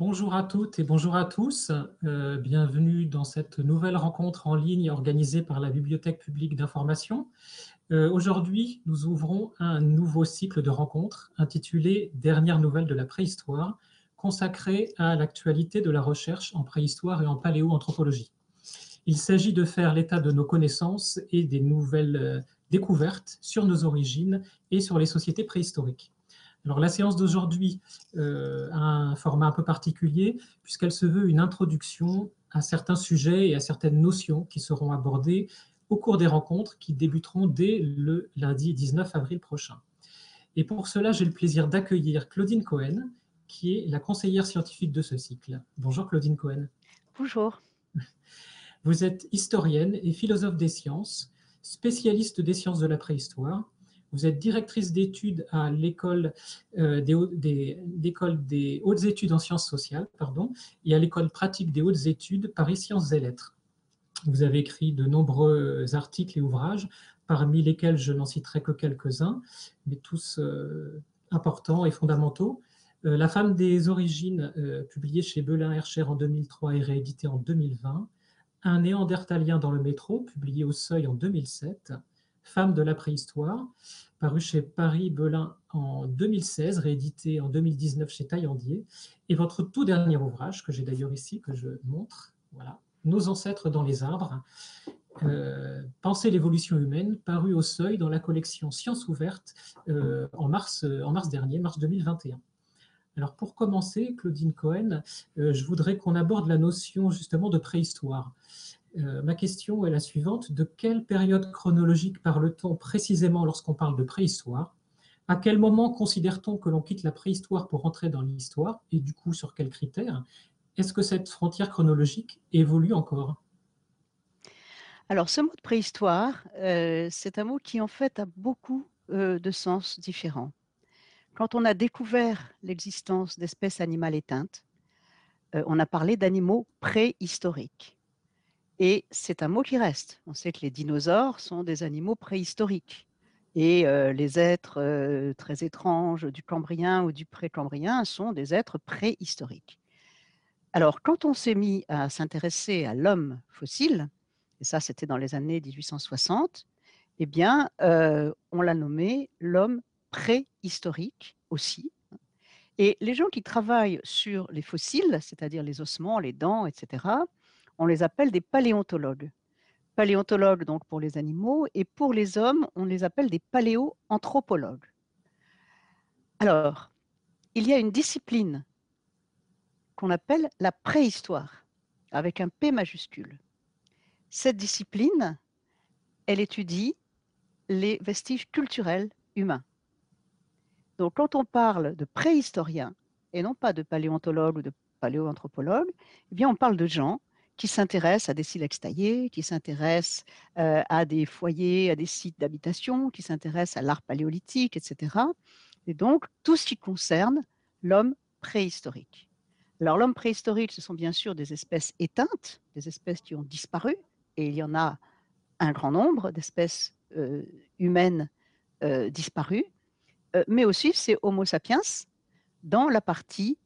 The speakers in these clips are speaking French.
Bonjour à toutes et bonjour à tous. Euh, bienvenue dans cette nouvelle rencontre en ligne organisée par la Bibliothèque publique d'information. Euh, aujourd'hui, nous ouvrons un nouveau cycle de rencontres intitulé « Dernières nouvelles de la préhistoire » consacré à l'actualité de la recherche en préhistoire et en paléoanthropologie. Il s'agit de faire l'état de nos connaissances et des nouvelles euh, découvertes sur nos origines et sur les sociétés préhistoriques. Alors la séance d'aujourd'hui euh, a un format un peu particulier puisqu'elle se veut une introduction à certains sujets et à certaines notions qui seront abordées au cours des rencontres qui débuteront dès le lundi 19 avril prochain. Et pour cela, j'ai le plaisir d'accueillir Claudine Cohen, qui est la conseillère scientifique de ce cycle. Bonjour Claudine Cohen. Bonjour. Vous êtes historienne et philosophe des sciences, spécialiste des sciences de la préhistoire, vous êtes directrice d'études à l'école euh, des, des, hautes études en sciences sociales pardon, et à l'école pratique des hautes études Paris Sciences et Lettres. Vous avez écrit de nombreux articles et ouvrages, parmi lesquels je n'en citerai que quelques-uns, mais tous euh, importants et fondamentaux. Euh, La femme des origines, publié chez Belin Hercher en 2003 et réédité en 2020. Un néandertalien dans le métro, publié au Seuil en 2007. Femmes de la préhistoire, paru chez Paris Belin en 2016, réédité en 2019 chez Taillandier, et votre tout dernier ouvrage, que j'ai d'ailleurs ici, que je montre, voilà, Nos ancêtres dans les arbres, euh, Penser l'évolution humaine, paru au seuil dans la collection Sciences ouvertes euh, en, mars, en mars dernier, mars 2021. Alors pour commencer, Claudine Cohen, euh, je voudrais qu'on aborde la notion justement de préhistoire. Euh, ma question est la suivante. De quelle période chronologique parle-t-on précisément lorsqu'on parle de préhistoire? À quel moment considère-t-on que l'on quitte la préhistoire pour entrer dans l'histoire? Et du coup, sur quels critères? Est-ce que cette frontière chronologique évolue encore? Alors, ce mot de préhistoire, euh, c'est un mot qui en fait a beaucoup euh, de sens différents. Quand on a découvert l'existence d'espèces animales éteintes, on a parlé d'animaux préhistoriques. Et c'est un mot qui reste. On sait que les dinosaures sont des animaux préhistoriques. Et euh, les êtres euh, très étranges du Cambrien ou du Précambrien sont des êtres préhistoriques. Alors, quand on s'est mis à s'intéresser à l'homme fossile, et ça c'était dans les années 1860, eh bien, euh, on l'a nommé l'homme préhistorique aussi. Et les gens qui travaillent sur les fossiles, c'est-à-dire les ossements, les dents, etc., on les appelle des paléontologues. Paléontologues donc pour les animaux et pour les hommes, on les appelle des paléoanthropologues. Alors, il y a une discipline qu'on appelle la préhistoire, avec un P majuscule. Cette discipline, elle étudie les vestiges culturels humains. Donc, quand on parle de préhistorien, et non pas de paléontologue ou de paléoanthropologue, eh bien, on parle de gens qui s'intéressent à des silex taillés, qui s'intéressent euh, à des foyers, à des sites d'habitation, qui s'intéressent à l'art paléolithique, etc. Et donc, tout ce qui concerne l'homme préhistorique. Alors, l'homme préhistorique, ce sont bien sûr des espèces éteintes, des espèces qui ont disparu, et il y en a un grand nombre d'espèces euh, humaines euh, disparues, mais aussi c'est Homo sapiens dans la partie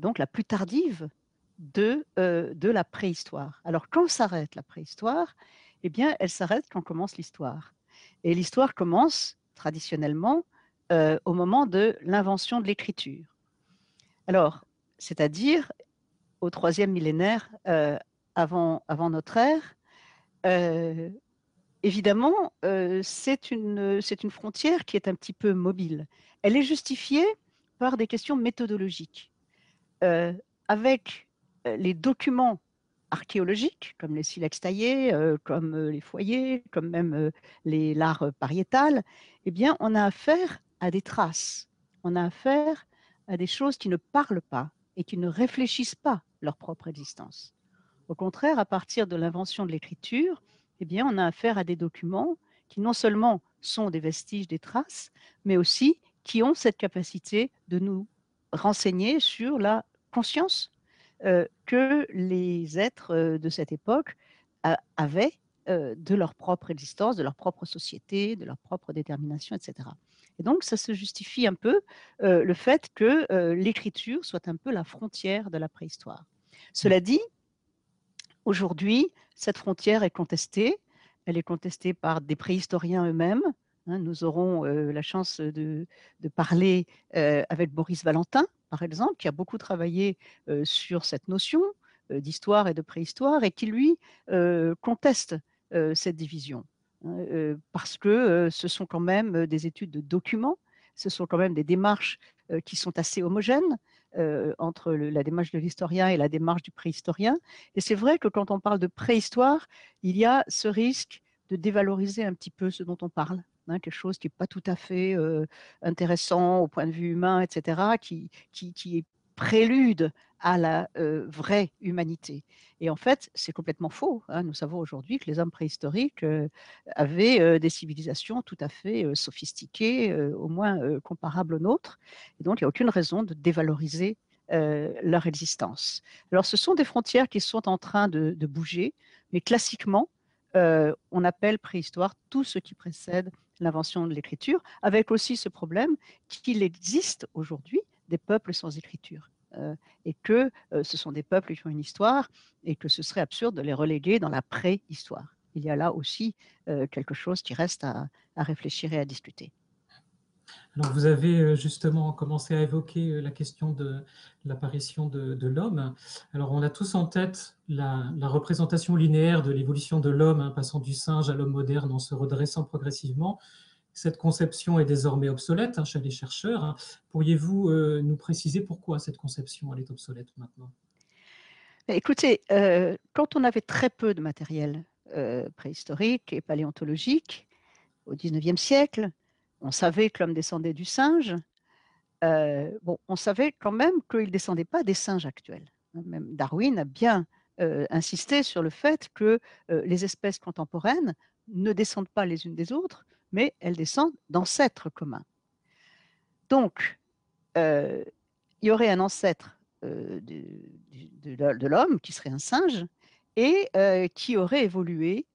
donc la plus tardive de, de la préhistoire. Alors, quand s'arrête la préhistoire Eh bien, elle s'arrête quand commence l'histoire. Et l'histoire commence traditionnellement au moment de l'invention de l'écriture. Alors, c'est-à-dire au troisième millénaire avant, avant notre ère. évidemment, c'est une, une frontière qui est un petit peu mobile. Elle est justifiée par des questions méthodologiques. avec les documents archéologiques, comme les silex taillés, euh, comme euh, les foyers, comme même les l'art pariétal, eh bien, on a affaire à des traces. On a affaire à des choses qui ne parlent pas et qui ne réfléchissent pas leur propre existence. Au contraire, à partir de l'invention de l'écriture, eh bien, on a affaire à des documents qui non seulement sont des vestiges, des traces, mais aussi qui ont cette capacité de nous renseigner sur la conscience euh, que les êtres euh, de cette époque avaient euh, de leur propre existence, de leur propre société, de leur propre détermination, etc. Et donc, ça se justifie un peu le fait que l'écriture soit un peu la frontière de la préhistoire. Cela dit, aujourd'hui, cette frontière est contestée. Elle est contestée par des préhistoriens eux-mêmes. Hein. nous aurons la chance de, parler avec Boris Valentin, par exemple, qui a beaucoup travaillé sur cette notion d'histoire et de préhistoire et qui, lui, conteste cette division. Hein, parce que ce sont quand même des études de documents, ce sont quand même des démarches qui sont assez homogènes entre la démarche de l'historien et la démarche du préhistorien. Et c'est vrai que quand on parle de préhistoire, il y a ce risque de dévaloriser un petit peu ce dont on parle. Hein, quelque chose qui n'est pas tout à fait intéressant au point de vue humain, etc., qui, qui, qui est prélude à la vraie humanité. Et en fait, c'est complètement faux. Hein. Nous savons aujourd'hui que les hommes préhistoriques avaient des civilisations tout à fait sophistiquées, au moins comparables aux nôtres. Et donc, il n'y a aucune raison de dévaloriser leur existence. Alors, ce sont des frontières qui sont en train de, de bouger, mais classiquement, on appelle préhistoire tout ce qui précède l'invention de l'écriture, avec aussi ce problème qu'il existe aujourd'hui des peuples sans écriture. Euh, et que euh, ce sont des peuples qui ont une histoire et que ce serait absurde de les reléguer dans la préhistoire. Il y a là aussi euh, quelque chose qui reste à, réfléchir et à discuter. Vous avez justement commencé à évoquer la question de l'apparition de, l'homme. Alors, on a tous en tête la, représentation linéaire de l'évolution de l'homme, hein, passant du singe à l'homme moderne en se redressant progressivement. Cette conception est désormais obsolète hein, chez les chercheurs. Hein. Pourriez-vous euh, nous préciser pourquoi cette conception est obsolète maintenant? Écoutez, euh, quand on avait très peu de matériel euh, préhistorique et paléontologique au XIXe siècle, on savait que l'homme descendait du singe. bon, on savait quand même qu'il ne descendait pas des singes actuels. Même Darwin a bien insisté sur le fait que les espèces contemporaines ne descendent pas les unes des autres, mais elles descendent d'ancêtres communs. Donc, euh, il y aurait un ancêtre euh, de, l'homme qui serait un singe et euh, qui aurait évolué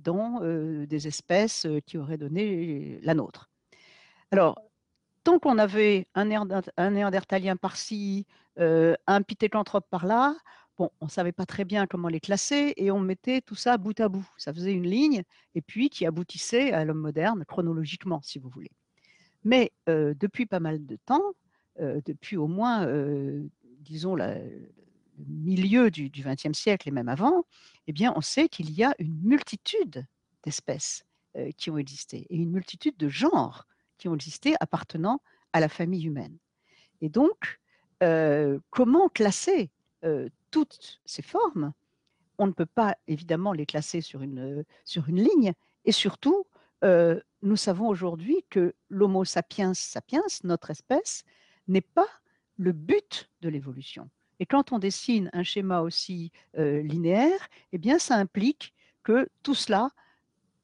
dans des espèces qui auraient donné la nôtre. Alors, tant qu'on avait un, néandertalien par-ci, un pithécanthrope par-là, Bon, on ne savait pas très bien comment les classer et on mettait tout ça bout à bout. Ça faisait une ligne et puis qui aboutissait à l'homme moderne chronologiquement, si vous voulez. Mais depuis pas mal de temps, depuis au moins, disons, le milieu du XXe siècle et même avant, eh bien, on sait qu'il y a une multitude d'espèces qui ont existé et une multitude de genres qui ont existé appartenant à la famille humaine. Et donc, comment classer toutes ces formes, on ne peut pas évidemment les classer sur une, sur une ligne. Et surtout, euh, nous savons aujourd'hui que l'Homo sapiens sapiens, notre espèce, n'est pas le but de l'évolution. Et quand on dessine un schéma aussi euh, linéaire, eh bien, ça implique que tout cela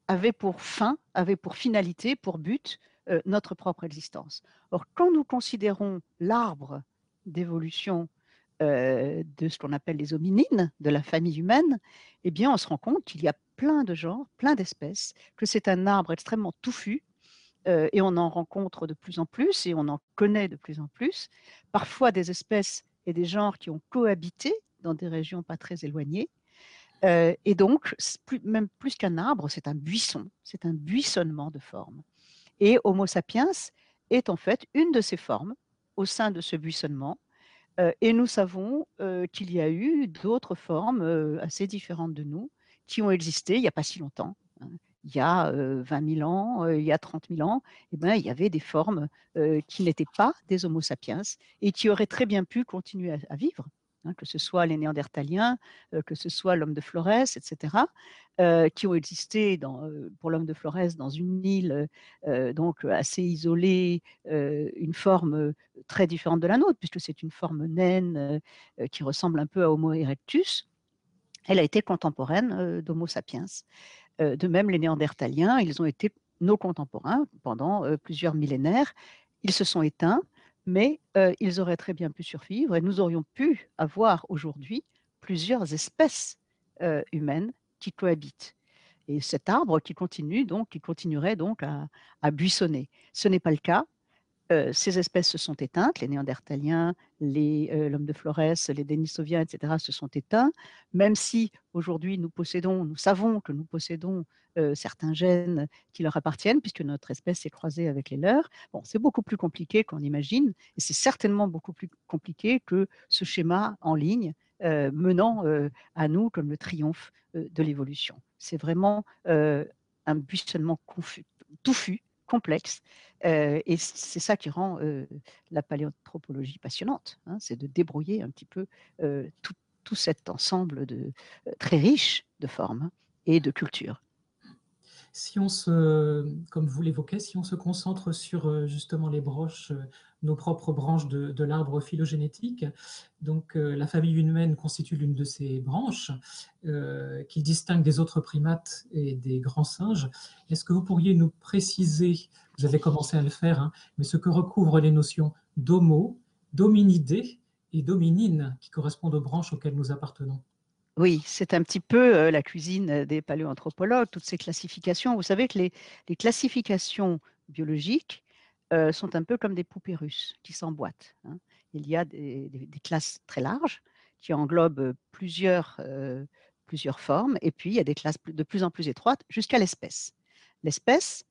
avait pour fin, avait pour finalité, pour but, euh, notre propre existence. Or, quand nous considérons l'arbre d'évolution euh, de ce qu'on appelle les hominines, de la famille humaine, eh bien, on se rend compte qu'il y a plein de genres, plein d'espèces, que c'est un arbre extrêmement touffu, euh, et on en rencontre de plus en plus, et on en connaît de plus en plus. Parfois des espèces et des genres qui ont cohabité dans des régions pas très éloignées. Et donc, même plus qu'un arbre, c'est un buisson, c'est un buissonnement de formes. Et Homo sapiens est en fait une de ces formes au sein de ce buissonnement et nous savons qu'il y a eu d'autres formes assez différentes de nous qui ont existé il n'y a pas si longtemps. Hein. Il y a 20 000 ans, il y a 30 000 ans, eh ben, il y avait des formes qui n'étaient pas des Homo sapiens et qui auraient très bien pu continuer à vivre. Hein, que ce soit les Néandertaliens, euh, que ce soit l'homme de Flores, etc., euh, qui ont existé euh, pour l'homme de Flores dans une île donc assez isolée, une forme très différente de la nôtre, puisque c'est une forme naine qui ressemble un peu à Homo erectus. Elle a été contemporaine d'Homo sapiens. de même, les Néandertaliens, ils ont été nos contemporains pendant plusieurs millénaires. Ils se sont éteints mais ils auraient très bien pu survivre et nous aurions pu avoir aujourd'hui plusieurs espèces humaines qui cohabitent. et cet arbre qui continue donc, qui continuerait donc à buissonner. Ce n'est pas le cas ces espèces se sont éteintes, les Néandertaliens, l'homme de Flores, les Denisoviens, etc., se sont éteints, même si aujourd'hui nous possédons, nous savons que nous possédons certains gènes qui leur appartiennent, puisque notre espèce est croisée avec les leurs. Bon, c'est beaucoup plus compliqué qu'on imagine, et c'est certainement beaucoup plus compliqué que ce schéma en ligne menant à nous comme le triomphe de l'évolution. C'est vraiment un buissonnement confus, touffu, complexe. et c'est ça qui rend la paléanthropologie passionnante, hein, c'est de débrouiller un petit peu tout, tout, cet ensemble de, très riche de formes et de cultures si on se, comme vous l'évoquez, si on se concentre sur euh, justement les broches, euh, nos propres branches de, l'arbre phylogénétique, donc euh, la famille humaine constitue l'une de ces branches qui distingue des autres primates et des grands singes. Est-ce que vous pourriez nous préciser, vous avez commencé à le faire, hein, mais ce que recouvrent les notions d'homo, d'hominidé et d'hominine qui correspondent aux branches auxquelles nous appartenons? Oui, c'est un petit peu la cuisine des paléoanthropologues, toutes ces classifications. Vous savez que les, classifications biologiques sont un peu comme des poupées russes qui s'emboîtent. Hein. Il y a des, classes très larges qui englobent plusieurs, formes, et puis il y a des classes de plus en plus étroites jusqu'à l'espèce. L'espèce,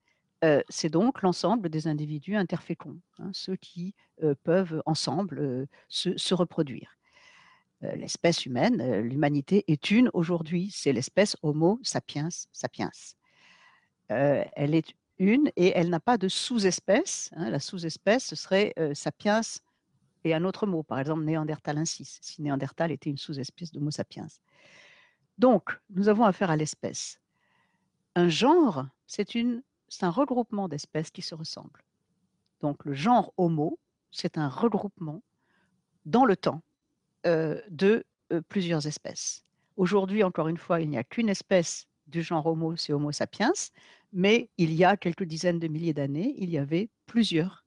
c'est donc l'ensemble des individus interféconds, hein, ceux qui peuvent ensemble se reproduire. Euh, l'espèce humaine, euh, l'humanité est une aujourd'hui, c'est l'espèce Homo sapiens sapiens. Euh, elle est une et elle n'a pas de sous-espèce. Hein. la sous-espèce, ce serait sapiens et un autre mot, par exemple néandertalensis, si néandertal était une sous-espèce d'Homo sapiens. Donc, nous avons affaire à l'espèce. Un genre, c'est un regroupement d'espèces qui se ressemblent. Donc, le genre Homo, c'est un regroupement dans le temps de euh, plusieurs espèces. Aujourd'hui, encore une fois, il n'y a qu'une espèce du genre Homo, c'est Homo sapiens, mais il y a quelques dizaines de milliers d'années, il y avait plusieurs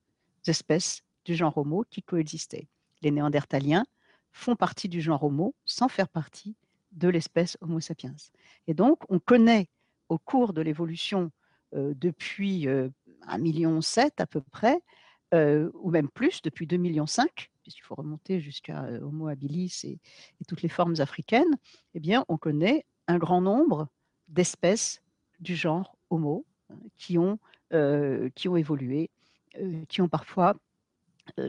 espèces du genre Homo qui coexistaient. Les Néandertaliens font partie du genre Homo sans faire partie de l'espèce Homo sapiens. Et donc, on connaît au cours de l'évolution euh, depuis un million sept à peu près, ou même plus, depuis 2,5 millions, puisqu'il faut remonter jusqu'à Homo habilis et, toutes les formes africaines, eh bien, on connaît un grand nombre d'espèces du genre Homo hein, qui ont, qui ont évolué, qui ont parfois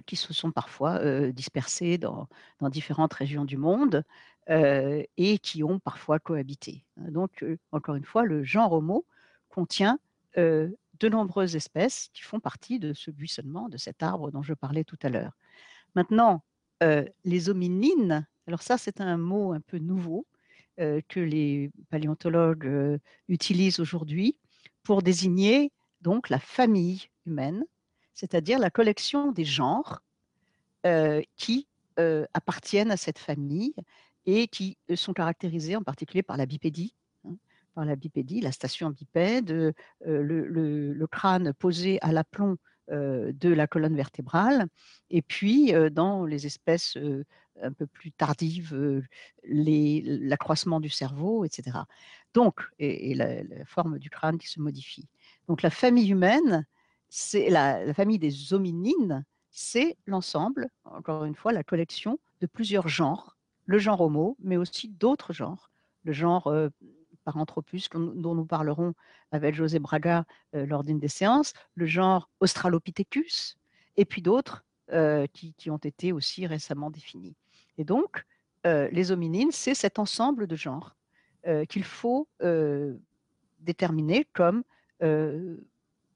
qui se sont parfois dispersées dans, dans, différentes régions du monde et qui ont parfois cohabité. Hein. Donc, encore une fois, le genre Homo contient de nombreuses espèces qui font partie de ce buissonnement, de cet arbre dont je parlais tout à l'heure. Maintenant, les hominines, alors ça c'est un mot un peu nouveau que les paléontologues utilisent aujourd'hui pour désigner donc la famille humaine, c'est-à-dire la collection des genres qui appartiennent à cette famille et qui sont caractérisés en particulier par la bipédie, hein, par la bipédie, la station bipède, le, crâne posé à l'aplomb de la colonne vertébrale. Et puis, dans les espèces un peu plus tardives, l'accroissement du cerveau, etc. Donc, et, la, forme du crâne qui se modifie. Donc, la famille humaine, c'est la, famille des hominines, c'est l'ensemble, encore une fois, la collection de plusieurs genres, le genre Homo, mais aussi d'autres genres, le genre Paranthropus, dont nous parlerons avec José Braga euh, lors d'une des séances, le genre Australopithecus, et puis d'autres euh, qui, ont été aussi récemment définis. Et donc, euh, les hominines, c'est cet ensemble de genres qu'il faut déterminer comme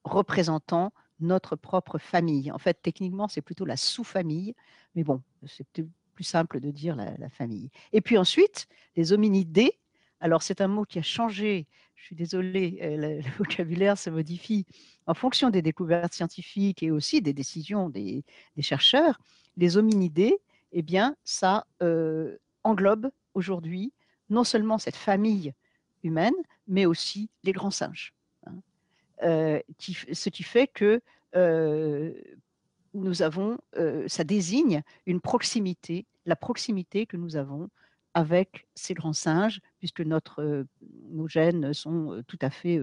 représentant notre propre famille. En fait, techniquement, c'est plutôt la sous-famille, mais bon, c'est plus simple de dire la, famille. Et puis ensuite, les hominidés, alors, c'est un mot qui a changé. Je suis désolée, euh, le, vocabulaire se modifie en fonction des découvertes scientifiques et aussi des décisions des, chercheurs. Les hominidés, eh bien, ça euh, englobe aujourd'hui non seulement cette famille humaine, mais aussi les grands singes. Hein. Euh, ce qui fait que nous avons, ça désigne une proximité, la proximité que nous avons avec ces grands singes, puisque nos gènes sont tout à fait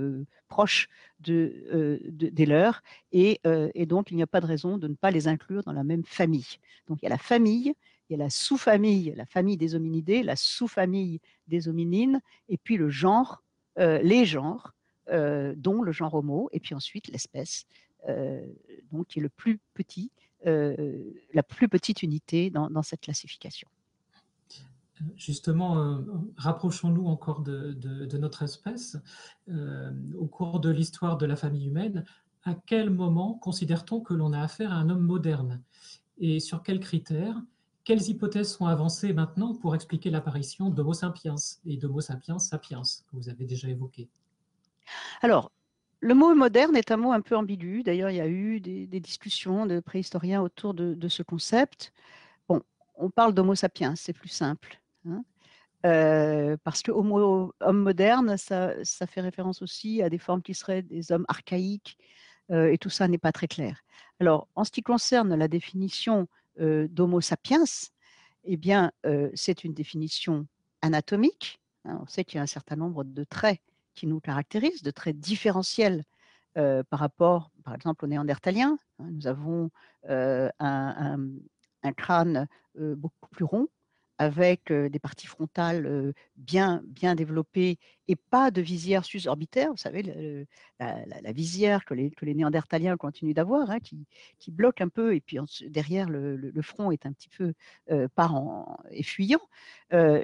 proches de, des leurs et, et, donc il n'y a pas de raison de ne pas les inclure dans la même famille. Donc il y a la famille, il y a la sous-famille, la famille des hominidés, la sous-famille des hominines, et puis le genre, les genres, dont le genre homo, et puis ensuite l'espèce, donc qui est le plus petit, la plus petite unité dans cette classification. Justement, euh, rapprochons-nous encore de, notre espèce. Euh, au cours de l'histoire de la famille humaine, à quel moment considère-t-on que l'on a affaire à un homme moderne? Et sur quels critères? Quelles hypothèses sont avancées maintenant pour expliquer l'apparition d'Homo sapiens et d'Homo sapiens sapiens, que vous avez déjà évoqué? Alors, le mot moderne est un mot un peu ambigu. D'ailleurs, il y a eu des, discussions de préhistoriens autour de, de, ce concept. Bon, on parle d'Homo sapiens, c'est plus simple. Hein. parce que homo, homme moderne, ça, fait référence aussi à des formes qui seraient des hommes archaïques, et tout ça n'est pas très clair. Alors, en ce qui concerne la définition d'Homo sapiens, eh bien, c'est une définition anatomique. Hein. on sait qu'il y a un certain nombre de traits qui nous caractérisent, de traits différentiels par rapport, par exemple, aux néandertaliens. Hein. nous avons un, crâne beaucoup plus rond, avec des parties frontales bien, bien développées et pas de visière susorbitaire. Vous savez, la, visière que les, que les, néandertaliens continuent d'avoir, hein, qui, bloque un peu, et puis derrière, le, front est un petit peu parent et fuyant.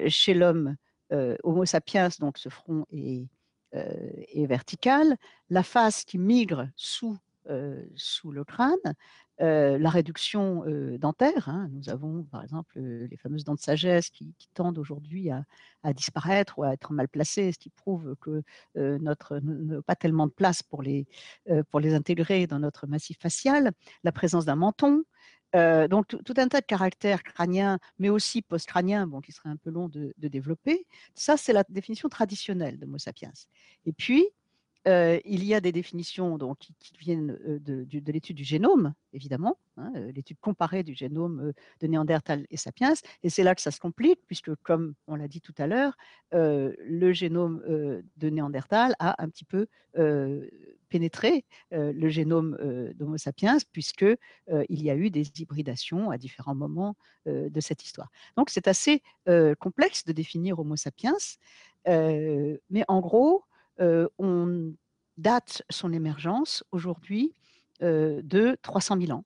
chez l'homme Homo sapiens, donc ce front est, est vertical. La face qui migre sous sous le crâne, la réduction dentaire. Hein. Nous avons par exemple les fameuses dents de sagesse qui, tendent aujourd'hui à, disparaître ou à être mal placées, ce qui prouve que notre n'a pas tellement de place pour les, pour les intégrer dans notre massif facial. La présence d'un menton. donc tout, un tas de caractères crâniens, mais aussi post-crâniens, bon, qui serait un peu long de, de développer. Ça, c'est la définition traditionnelle de Homo sapiens. Et puis, il y a des définitions donc, qui, viennent de, l'étude du génome, évidemment, hein, l'étude comparée du génome de Néandertal et Sapiens, et c'est là que ça se complique, puisque, comme on l'a dit tout à l'heure, le génome de Néandertal a un petit peu pénétré le génome d'Homo sapiens, puisqu'il y a eu des hybridations à différents moments de cette histoire. Donc, c'est assez complexe de définir Homo sapiens, mais en gros, on date son émergence aujourd'hui de 300 000 ans.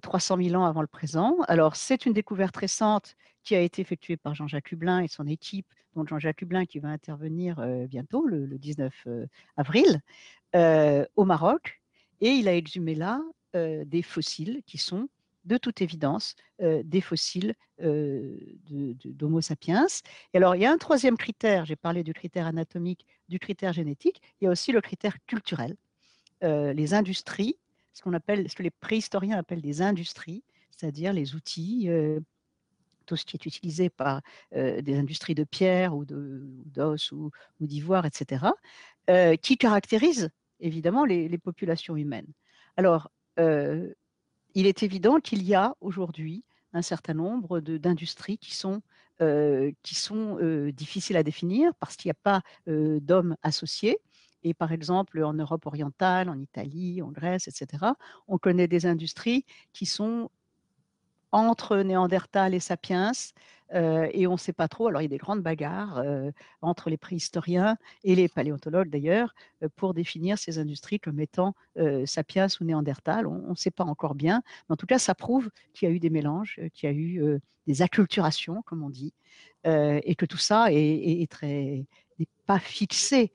300 000 ans avant le présent. Alors, c'est une découverte récente qui a été effectuée par Jean-Jacques Hublin et son équipe, dont Jean-Jacques Hublin qui va intervenir bientôt, le, 19 avril, au Maroc. Et il a exhumé là des fossiles qui sont de toute évidence des fossiles d'Homo sapiens. Et alors, il y a un troisième critère, j'ai parlé du critère anatomique, du critère génétique, il y a aussi le critère culturel. les industries, ce, que les préhistoriens appellent des industries, c'est-à-dire les outils, tout ce qui est utilisé par des industries de pierre ou d'os ou, ou d'ivoire, etc., qui caractérisent évidemment les, les populations humaines. Alors, il est évident qu'il y a aujourd'hui un certain nombre d'industries qui sont, euh, euh, difficiles à définir parce qu'il n'y a pas euh, d'hommes associés. Et par exemple, en Europe orientale, en Italie, en Grèce, etc., on connaît des industries qui sont entre Néandertal et Sapiens, euh, et on ne sait pas trop. Alors, il y a des grandes bagarres euh, entre les préhistoriens et les paléontologues d'ailleurs euh, pour définir ces industries comme étant sapiens ou néandertal. On ne sait pas encore bien, mais en tout cas, ça prouve qu'il y a eu des mélanges, qu'il y a eu des acculturations, comme on dit, et que tout ça n'est pas fixé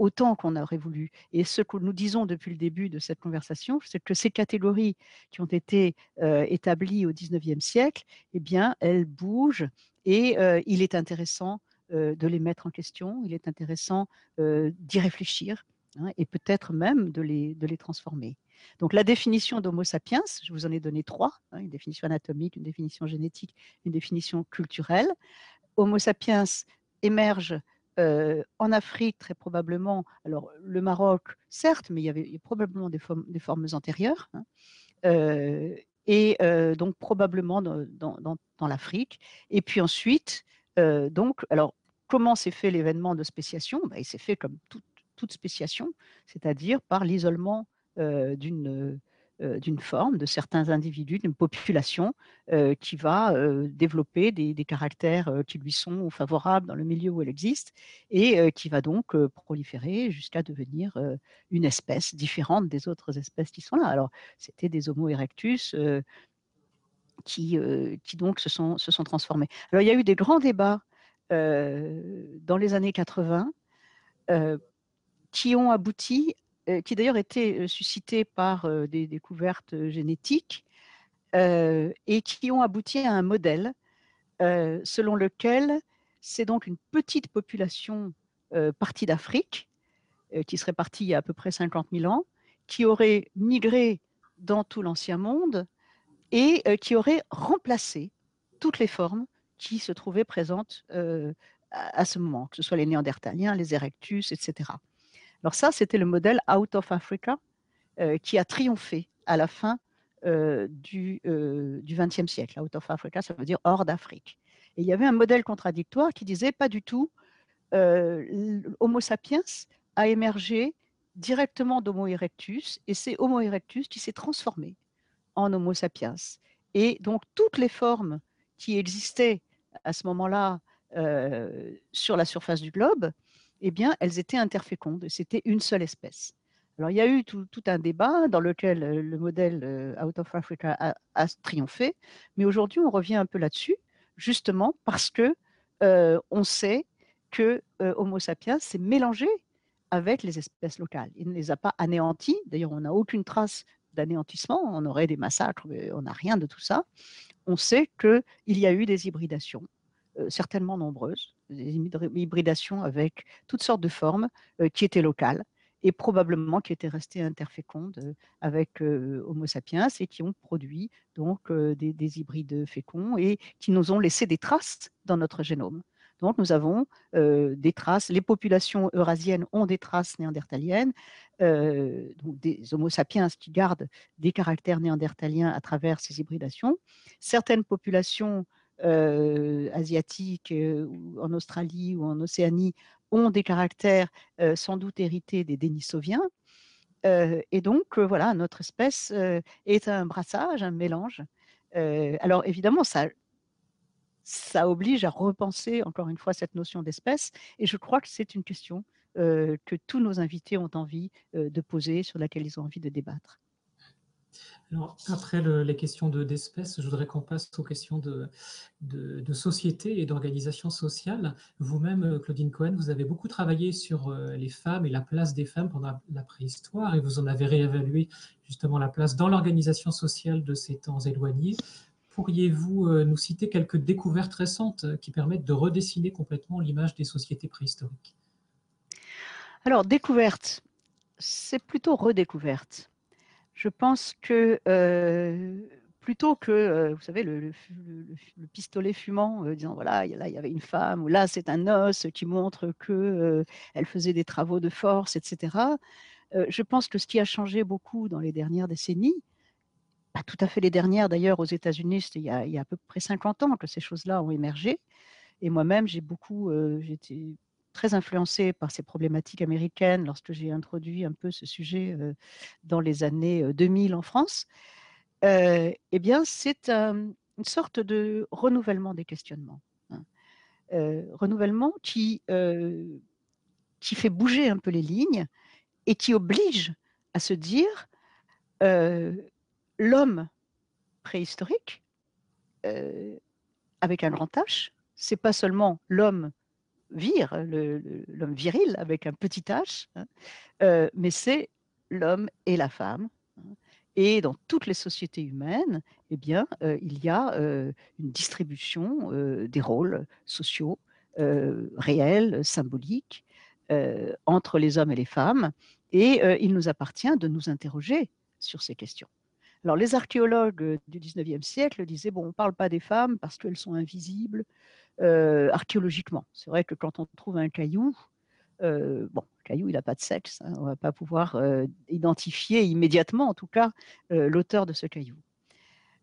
autant qu'on aurait voulu. Et ce que nous disons depuis le début de cette conversation, c'est que ces catégories qui ont été euh, établies au XIXe siècle, eh bien, elles bougent et euh, il est intéressant euh, de les mettre en question, il est intéressant d'y réfléchir hein, et peut-être même de les, de les transformer. Donc la définition d'Homo sapiens, je vous en ai donné trois, hein, une définition anatomique, une définition génétique, une définition culturelle. Homo sapiens émerge en Afrique, très probablement, alors le Maroc, certes, mais il y avait probablement des formes, antérieures, hein, et donc probablement dans, l'Afrique. Et puis ensuite, donc, alors comment s'est fait l'événement de spéciation? Bah, Il s'est fait comme toute spéciation, c'est-à-dire par l'isolement d'une d'une forme, de certains individus, d'une population euh, qui va euh, développer des, caractères qui lui sont favorables dans le milieu où elle existe et qui va donc proliférer jusqu'à devenir une espèce différente des autres espèces qui sont là. Alors, c'était des Homo erectus qui, qui donc se sont, se sont transformés. Alors, il y a eu des grands débats dans les années 80 qui ont abouti euh, qui d'ailleurs été suscités par des découvertes génétiques et qui ont abouti à un modèle selon lequel c'est donc une petite population partie d'Afrique, qui serait partie il y a à peu près 50 000 ans, qui aurait migré dans tout l'ancien monde et qui aurait remplacé toutes les formes qui se trouvaient présentes à, ce moment, que ce soit les Néandertaliens, les Erectus, etc. Alors ça, c'était le modèle Out of Africa euh, qui a triomphé à la fin euh, du XXe euh, siècle. Out of Africa, ça veut dire hors d'Afrique. Et il y avait un modèle contradictoire qui disait pas du tout, Homo sapiens a émergé directement d'Homo erectus et c'est Homo erectus qui s'est transformé en Homo sapiens. Et donc toutes les formes qui existaient à ce moment-là sur la surface du globe eh bien, elles étaient interfécondes. C'était une seule espèce. Alors, il y a eu tout, un débat dans lequel euh, le modèle euh, Out of Africa a, triomphé, mais aujourd'hui, on revient un peu là-dessus, justement parce que euh, on sait que Homo sapiens s'est mélangé avec les espèces locales. Il ne les a pas anéantis. D'ailleurs, on n'a aucune trace d'anéantissement. On aurait des massacres, mais on n'a rien de tout ça. On sait qu'il y a eu des hybridations certainement nombreuses, des hybridations avec toutes sortes de formes euh, qui étaient locales et probablement qui étaient restées interfécondes euh, avec Homo sapiens et qui ont produit donc des, hybrides féconds et qui nous ont laissé des traces dans notre génome. Donc nous avons des traces, les populations eurasiennes ont des traces néandertaliennes, donc des Homo sapiens qui gardent des caractères néandertaliens à travers ces hybridations. Certaines populations euh, asiatiques euh, ou en Australie ou en Océanie ont des caractères euh, sans doute hérités des Denisoviens. et donc, voilà, notre espèce est un brassage, un mélange. alors, évidemment, ça, ça oblige à repenser encore une fois cette notion d'espèce. Et je crois que c'est une question que tous nos invités ont envie de poser, sur laquelle ils ont envie de débattre. Alors, après les questions d'espèces, je voudrais qu'on passe aux questions de, de, société et d'organisation sociale. Vous-même, euh, Claudine Cohen, vous avez beaucoup travaillé sur euh, les femmes et la place des femmes pendant la préhistoire et vous en avez réévalué justement la place dans l'organisation sociale de ces temps éloignés. Pourriez-vous euh, nous citer quelques découvertes récentes qui permettent de redessiner complètement l'image des sociétés préhistoriques? Alors, découverte, c'est plutôt redécouverte je pense que euh, plutôt que, euh, vous savez, le, pistolet fumant, euh, disant voilà, là il y avait une femme, ou là c'est un os qui montre qu'elle elle faisait des travaux de force, etc. je pense que ce qui a changé beaucoup dans les dernières décennies, pas tout à fait les dernières d'ailleurs aux États-Unis, il, y a à peu près 50 ans que ces choses-là ont émergé. Et moi-même, j'ai beaucoup, j'étais très influencée par ces problématiques américaines lorsque j'ai introduit un peu ce sujet dans les années 2000 en France, eh bien, c'est une sorte de renouvellement des questionnements. Hein. renouvellement qui, qui fait bouger un peu les lignes et qui oblige à se dire l'homme préhistorique, avec un grand H, c'est pas seulement l'homme vir, l'homme viril avec un petit h, hein, euh, mais c'est l'homme et la femme. Hein. Et dans toutes les sociétés humaines, eh bien, euh, il y a euh, une distribution des rôles sociaux réels, symboliques, entre les hommes et les femmes. Et il nous appartient de nous interroger sur ces questions. Alors, les archéologues du 19e siècle disaient, bon, on ne parle pas des femmes parce qu'elles sont invisibles, euh, archéologiquement. C'est vrai que quand on trouve un caillou, euh, bon, le caillou, il n'a pas de sexe, hein, on ne va pas pouvoir euh, identifier immédiatement, en tout cas, l'auteur de ce caillou.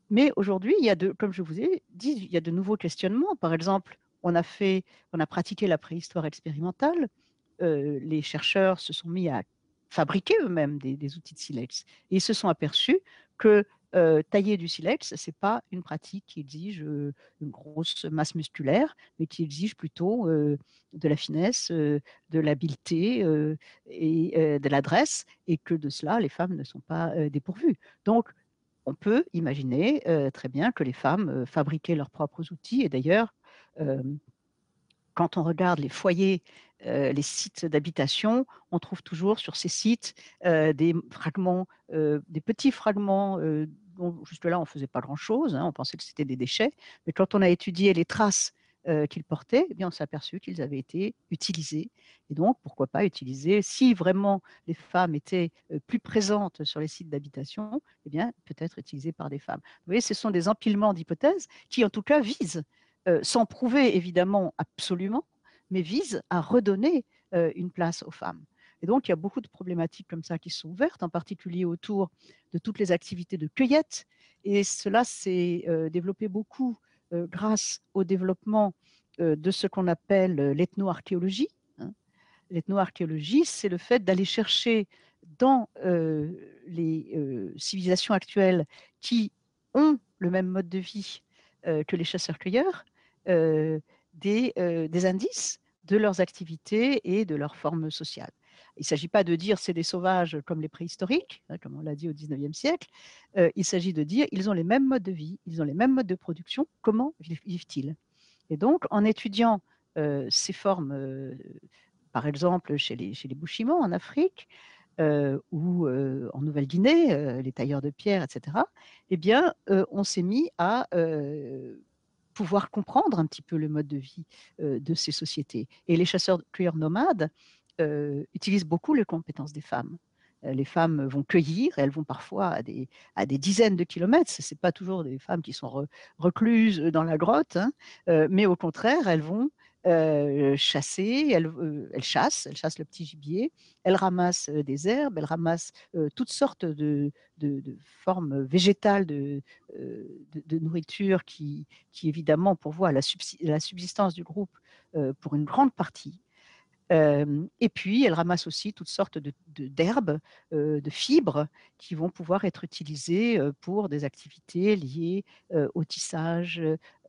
Mais aujourd'hui, il y a de, comme je vous ai dit, il y a de nouveaux questionnements. Par exemple, on a fait, on a pratiqué la préhistoire expérimentale. les chercheurs se sont mis à fabriquer eux-mêmes des, outils de silex et ils se sont aperçus que tailler du silex, ce n'est pas une pratique qui exige une grosse masse musculaire, mais qui exige plutôt de la finesse, de l'habileté et de l'adresse, et que de cela, les femmes ne sont pas dépourvues. Donc, on peut imaginer très bien que les femmes fabriquaient leurs propres outils, et d'ailleurs, quand on regarde les foyers, les sites d'habitation, on trouve toujours sur ces sites des fragments, des petits fragments jusque-là on ne faisait pas grand-chose, hein, on pensait que c'était des déchets, mais quand on a étudié les traces qu'ils portaient, eh bien, on s'est aperçu qu'ils avaient été utilisés. Et donc, pourquoi pas utiliser, si vraiment les femmes étaient plus présentes sur les sites d'habitation, eh bien, peut-être utilisés par des femmes. Vous voyez, ce sont des empilements d'hypothèses qui, en tout cas, visent, sans prouver évidemment absolument, mais visent à redonner une place aux femmes. Et donc, il y a beaucoup de problématiques comme ça qui sont ouvertes, en particulier autour de toutes les activités de cueillette. Et cela s'est euh, développé beaucoup euh, grâce au développement euh, de ce qu'on appelle l'ethnoarchéologie. Hein. L'ethnoarchéologie, c'est le fait d'aller chercher dans les civilisations actuelles qui ont le même mode de vie que les chasseurs-cueilleurs, des, des indices de leurs activités et de leurs formes sociales. Il ne s'agit pas de dire c'est des sauvages comme les préhistoriques, hein, comme on l'a dit au XIXe siècle. Euh, il s'agit de dire ils ont les mêmes modes de vie, ils ont les mêmes modes de production. Comment vivent-ils? Et donc, en étudiant euh, ces formes, euh, par exemple chez les, chez Bouchimans en Afrique, ou en Nouvelle-Guinée, les tailleurs de pierre, etc., eh bien, on s'est mis à pouvoir comprendre un petit peu le mode de vie de ces sociétés. Et les chasseurs-cueilleurs nomades euh, utilisent beaucoup les compétences des femmes. Euh, les femmes vont cueillir, elles vont parfois à des, à des dizaines de kilomètres. Ce n'est pas toujours des femmes qui sont recluses dans la grotte, hein, euh, mais au contraire, elles vont chasser, elles, elles, chassent, elles chassent le petit gibier, elles ramassent des herbes, elles ramassent toutes sortes de, de, formes végétales de, de, nourriture qui, qui, évidemment pourvoient la subsistance du groupe pour une grande partie et puis, elle ramasse aussi toutes sortes d'herbes, de, fibres qui vont pouvoir être utilisées pour des activités liées au tissage,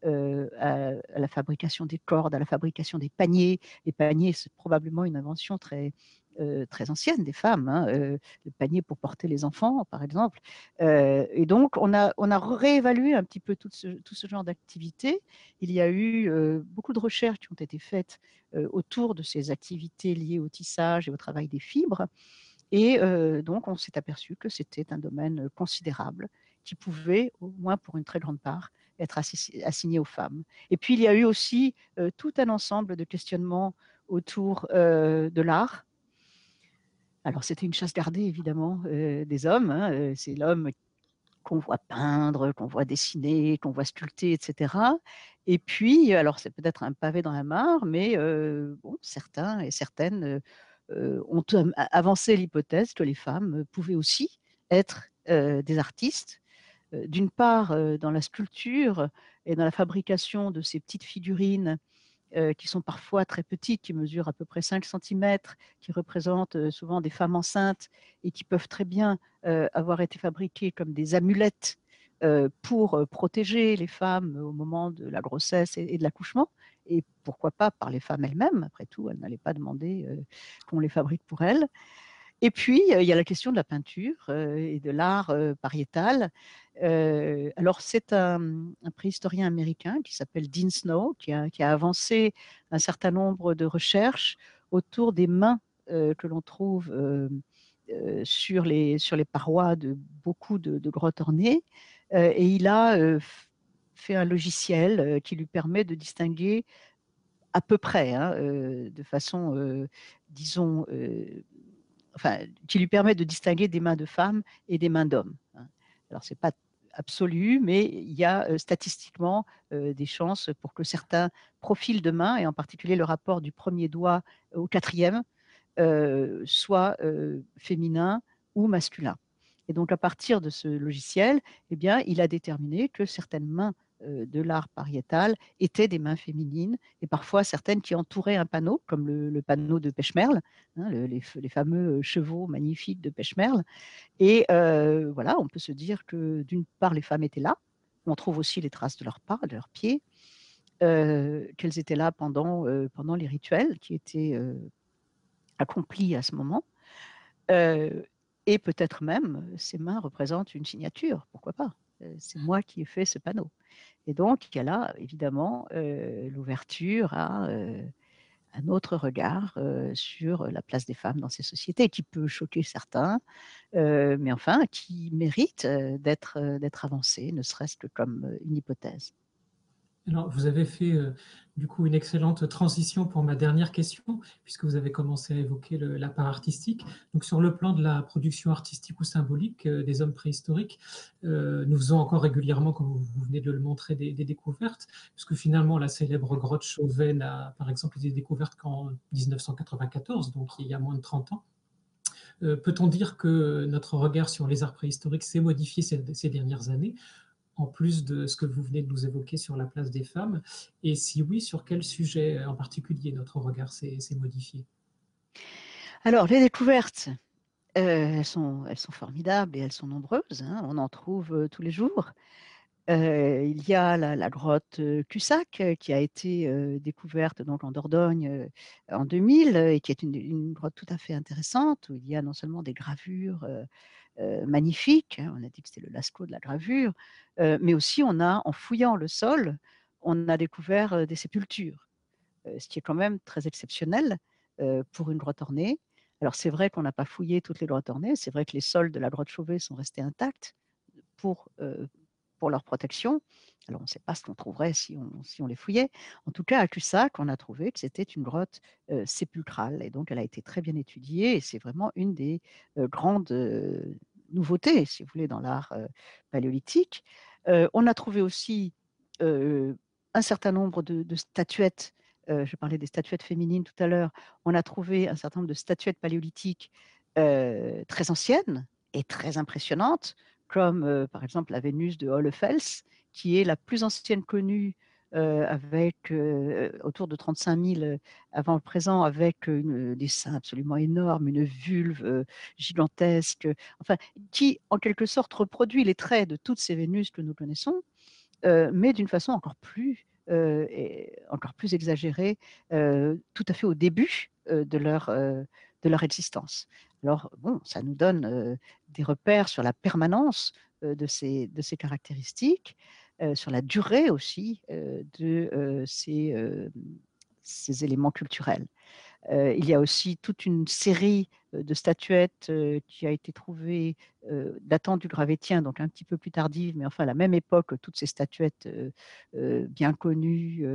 à, la fabrication des cordes, à la fabrication des paniers. Les paniers, c'est probablement une invention très, euh, très ancienne des femmes, hein, euh, le panier pour porter les enfants, par exemple. Euh, et donc, on a, réévalué un petit peu tout ce, tout ce genre d'activités. Il y a eu beaucoup de recherches qui ont été faites autour de ces activités liées au tissage et au travail des fibres. Et donc, on s'est aperçu que c'était un domaine considérable qui pouvait, au moins pour une très grande part, être assigné aux femmes. Et puis, il y a eu aussi tout un ensemble de questionnements autour de l'art, alors c'était une chasse gardée évidemment euh, des hommes. Hein, euh, c'est l'homme qu'on voit peindre, qu'on voit dessiner, qu'on voit sculpter, etc. Et puis, alors c'est peut-être un pavé dans la mare, mais euh, certains et certaines ont avancé l'hypothèse que les femmes pouvaient aussi être des artistes. D'une part, dans la sculpture et dans la fabrication de ces petites figurines euh, qui sont parfois très petites, qui mesurent à peu près 5 cm, qui représentent euh, souvent des femmes enceintes et qui peuvent très bien euh, avoir été fabriquées comme des amulettes pour protéger les femmes au moment de la grossesse et, de l'accouchement, et pourquoi pas par les femmes elles-mêmes, après tout, elles n'allaient pas demander qu'on les fabrique pour elles. Et puis, il y a la question de la peinture et de l'art pariétal. alors, c'est un, préhistorien américain qui s'appelle Dean Snow, qui a, avancé un certain nombre de recherches autour des mains que l'on trouve sur, les, sur les parois de beaucoup de, grottes ornées. et il a fait un logiciel qui lui permet de distinguer à peu près, hein, de façon, disons, qui lui permet de distinguer des mains de femmes et des mains d'hommes. Hein. Alors, ce n'est pas absolu, mais il y a euh, statistiquement euh, des chances pour que certains profils de mains, et en particulier le rapport du premier doigt au quatrième, euh, soient féminins ou masculins. Et donc, à partir de ce logiciel, eh bien, il a déterminé que certaines mains de l'art pariétal étaient des mains féminines, et parfois certaines qui entouraient un panneau, comme le, panneau de Pêche-Merle, hein, les, fameux chevaux magnifiques de Pêche-Merle. Et voilà, on peut se dire que d'une part, les femmes étaient là, on trouve aussi les traces de leurs pas, de leurs pieds, qu'elles étaient là pendant, pendant les rituels qui étaient accomplis à ce moment. et peut-être même, ces mains représentent une signature, pourquoi pas C'est moi qui ai fait ce panneau. Et donc, il y a là, évidemment, l'ouverture à un autre regard sur la place des femmes dans ces sociétés, qui peut choquer certains, mais enfin, qui mérite d'être avancé, ne serait-ce que comme une hypothèse. Alors, vous avez fait euh, du coup une excellente transition pour ma dernière question, puisque vous avez commencé à évoquer la part artistique. Donc, sur le plan de la production artistique ou symbolique euh, des hommes préhistoriques, euh, nous faisons encore régulièrement, comme vous, venez de le montrer, des, découvertes, puisque finalement, la célèbre grotte Chauvet a, par exemple, été découverte qu'en 1994, donc il y a moins de 30 ans. Peut-on dire que notre regard sur les arts préhistoriques s'est modifié ces dernières années? En plus de ce que vous venez de nous évoquer sur la place des femmes Et si oui, sur quel sujet en particulier notre regard s'est modifié? Alors, les découvertes, euh, elles, sont, formidables et elles sont nombreuses. Hein. on en trouve euh, tous les jours. Euh, il y a la, grotte Cussac qui a été découverte donc en Dordogne en 2000 et qui est une, grotte tout à fait intéressante où il y a non seulement des gravures euh, magnifique. Hein, on a dit que c'était le Lascaux de la gravure, euh, mais aussi on a, en fouillant le sol, on a découvert euh, des sépultures, ce qui est quand même très exceptionnel pour une grotte ornée. Alors c'est vrai qu'on n'a pas fouillé toutes les grottes ornées, c'est vrai que les sols de la grotte Chauvet sont restés intacts pour, pour leur protection. Alors on ne sait pas ce qu'on trouverait si on, les fouillait. En tout cas, à Cussac, on a trouvé que c'était une grotte sépulcrale et donc elle a été très bien étudiée et c'est vraiment une des grandes nouveauté, si vous voulez, dans l'art paléolithique. on a trouvé aussi un certain nombre de, statuettes. je parlais des statuettes féminines tout à l'heure. On a trouvé un certain nombre de statuettes paléolithiques très anciennes et très impressionnantes, comme par exemple la Vénus de Hollefels, qui est la plus ancienne connue avec autour de 35 000 avant le présent, avec des seins absolument énormes, une vulve gigantesque, enfin, qui en quelque sorte reproduit les traits de toutes ces Vénus que nous connaissons, mais d'une façon encore plus, encore plus exagérée, tout à fait au début de leur, de leur existence. Alors, bon, ça nous donne des repères sur la permanence de, ces, caractéristiques. Sur la durée aussi de ces, éléments culturels. il y a aussi toute une série de statuettes qui a été trouvée datant du Gravétien, donc un petit peu plus tardive, mais enfin à la même époque, toutes ces statuettes bien connues,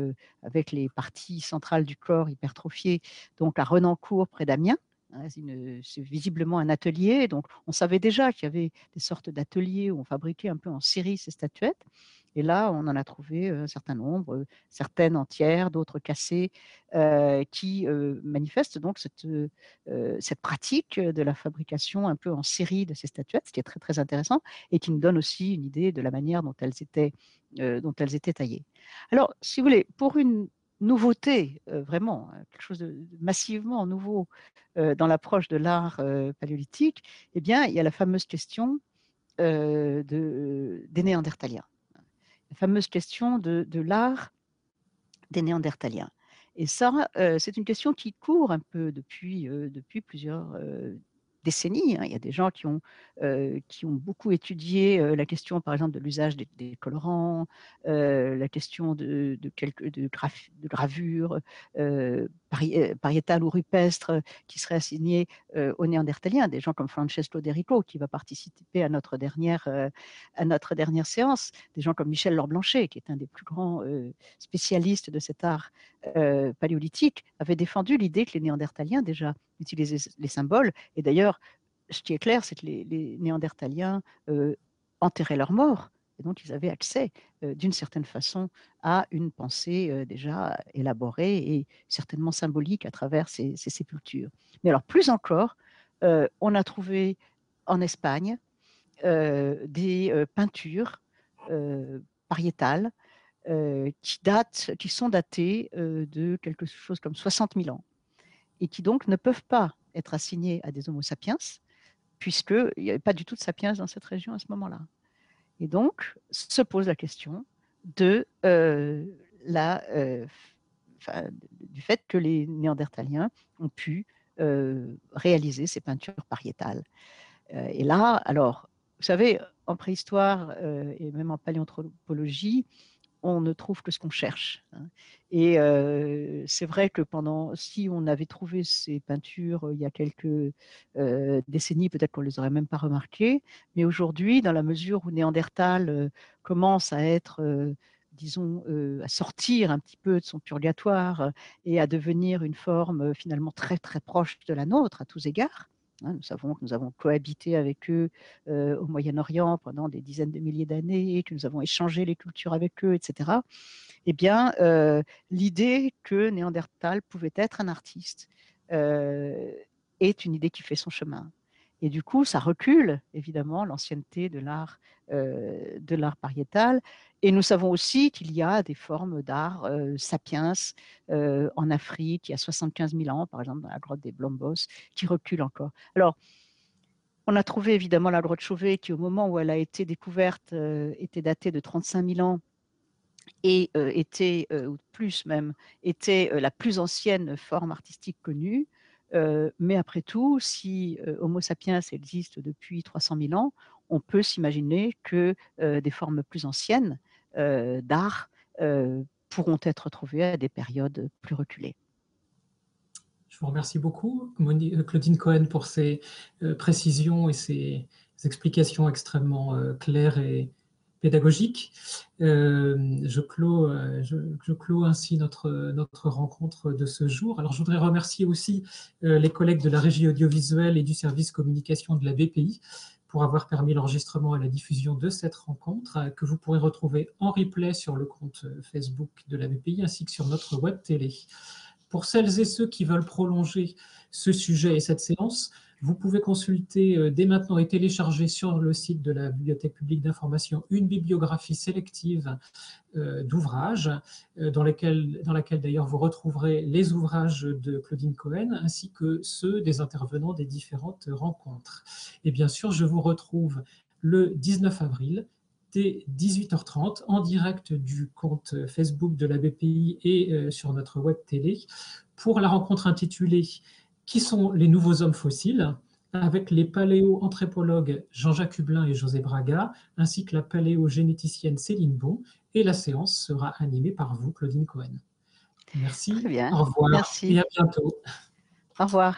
avec les parties centrales du corps hypertrophiées, donc à Renancourt, près d'Amiens, c'est visiblement un atelier, donc on savait déjà qu'il y avait des sortes d'ateliers où on fabriquait un peu en série ces statuettes. Et là, on en a trouvé un certain nombre, certaines entières, d'autres cassées, qui manifestent donc cette, cette, pratique de la fabrication un peu en série de ces statuettes, ce qui est très très intéressant et qui nous donne aussi une idée de la manière dont elles étaient, dont elles étaient taillées. Alors, si vous voulez, pour une nouveauté, vraiment, hein, quelque chose de massivement nouveau dans l'approche de l'art paléolithique, eh bien, il y a la fameuse question de, des Néandertaliens la fameuse question de, l'art des Néandertaliens. Et ça, euh, c'est une question qui court un peu depuis, euh, depuis plusieurs euh, décennies. Hein. Il y a des gens qui ont, qui ont beaucoup étudié la question, par exemple, de l'usage des, colorants, la question de, de, quelques, de, de gravures pariétales ou rupestres qui seraient assignées aux Néandertaliens. Des gens comme Francesco Derico, qui va participer à notre dernière, à notre dernière séance. Des gens comme Michel Lorblanchet, qui est un des plus grands spécialistes de cet art paléolithique, avait défendu l'idée que les Néandertaliens déjà utilisaient les symboles. Et d'ailleurs, ce qui est clair, c'est que les, Néandertaliens euh, enterraient leurs morts. Et donc, ils avaient accès, euh, d'une certaine façon, à une pensée euh, déjà élaborée et certainement symbolique à travers ces, sépultures. Mais alors, plus encore, on a trouvé en Espagne des peintures pariétales qui, qui sont datés de quelque chose comme 60 000 ans et qui donc ne peuvent pas être assignés à des Homo sapiens, puisqu'il n'y avait pas du tout de sapiens dans cette région à ce moment-là. Et donc, se pose la question de, la, du fait que les Néandertaliens ont pu réaliser ces peintures pariétales. et là, alors, vous savez, en préhistoire et même en paléanthropologie, on ne trouve que ce qu'on cherche. Hein. Et c'est vrai que pendant, si on avait trouvé ces peintures il y a quelques décennies, peut-être qu'on les aurait même pas remarquées. Mais aujourd'hui, dans la mesure où Néandertal commence à être disons, à sortir un petit peu de son purgatoire et à devenir une forme finalement très très proche de la nôtre à tous égards, nous savons que nous avons cohabité avec eux au Moyen-Orient pendant des dizaines de milliers d'années, que nous avons échangé les cultures avec eux, etc. Eh bien, l'idée que Néandertal pouvait être un artiste est une idée qui fait son chemin. Et du coup, ça recule évidemment l'ancienneté de l'art de l'art pariétal et nous savons aussi qu'il y a des formes d'art euh, sapiens euh, en Afrique, il y a 75 000 ans, par exemple dans la grotte des Blombos, qui recule encore. Alors, on a trouvé évidemment la grotte Chauvet qui, au moment où elle a été découverte, euh, était datée de 35 000 ans et était, ou plus même, était la plus ancienne forme artistique connue. Mais après tout, si Homo sapiens existe depuis 300 000 ans, on peut s'imaginer que des formes plus anciennes d'art pourront être trouvées à des périodes plus reculées. Je vous remercie beaucoup, euh, Claudine Cohen, pour ces précisions et ces explications extrêmement claires et pédagogiques. je, clôt, je, clôt ainsi notre, notre rencontre de ce jour. Alors, je voudrais remercier aussi les collègues de la régie audiovisuelle et du service communication de la BPI pour avoir permis l'enregistrement et la diffusion de cette rencontre euh, que vous pourrez retrouver en replay sur le compte euh, Facebook de la BPI ainsi que sur notre web télé. Pour celles et ceux qui veulent prolonger ce sujet et cette séance, vous pouvez consulter euh, dès maintenant et télécharger sur le site de la Bibliothèque publique d'information une bibliographie sélective euh, d'ouvrages, euh, dans, dans laquelle d'ailleurs vous retrouverez les ouvrages de Claudine Cohen ainsi que ceux des intervenants des différentes rencontres. Et bien sûr, je vous retrouve le 19 avril dès 18h30 en direct du compte Facebook de la BPI et sur notre web télé pour la rencontre intitulée qui sont les nouveaux hommes fossiles, avec les paléo-anthropologues Jean-Jacques Hublin et José Braga, ainsi que la paléogénéticienne Céline Bon, et la séance sera animée par vous, Claudine Cohen. Merci, Très bien. au revoir Merci. et à bientôt. Au revoir.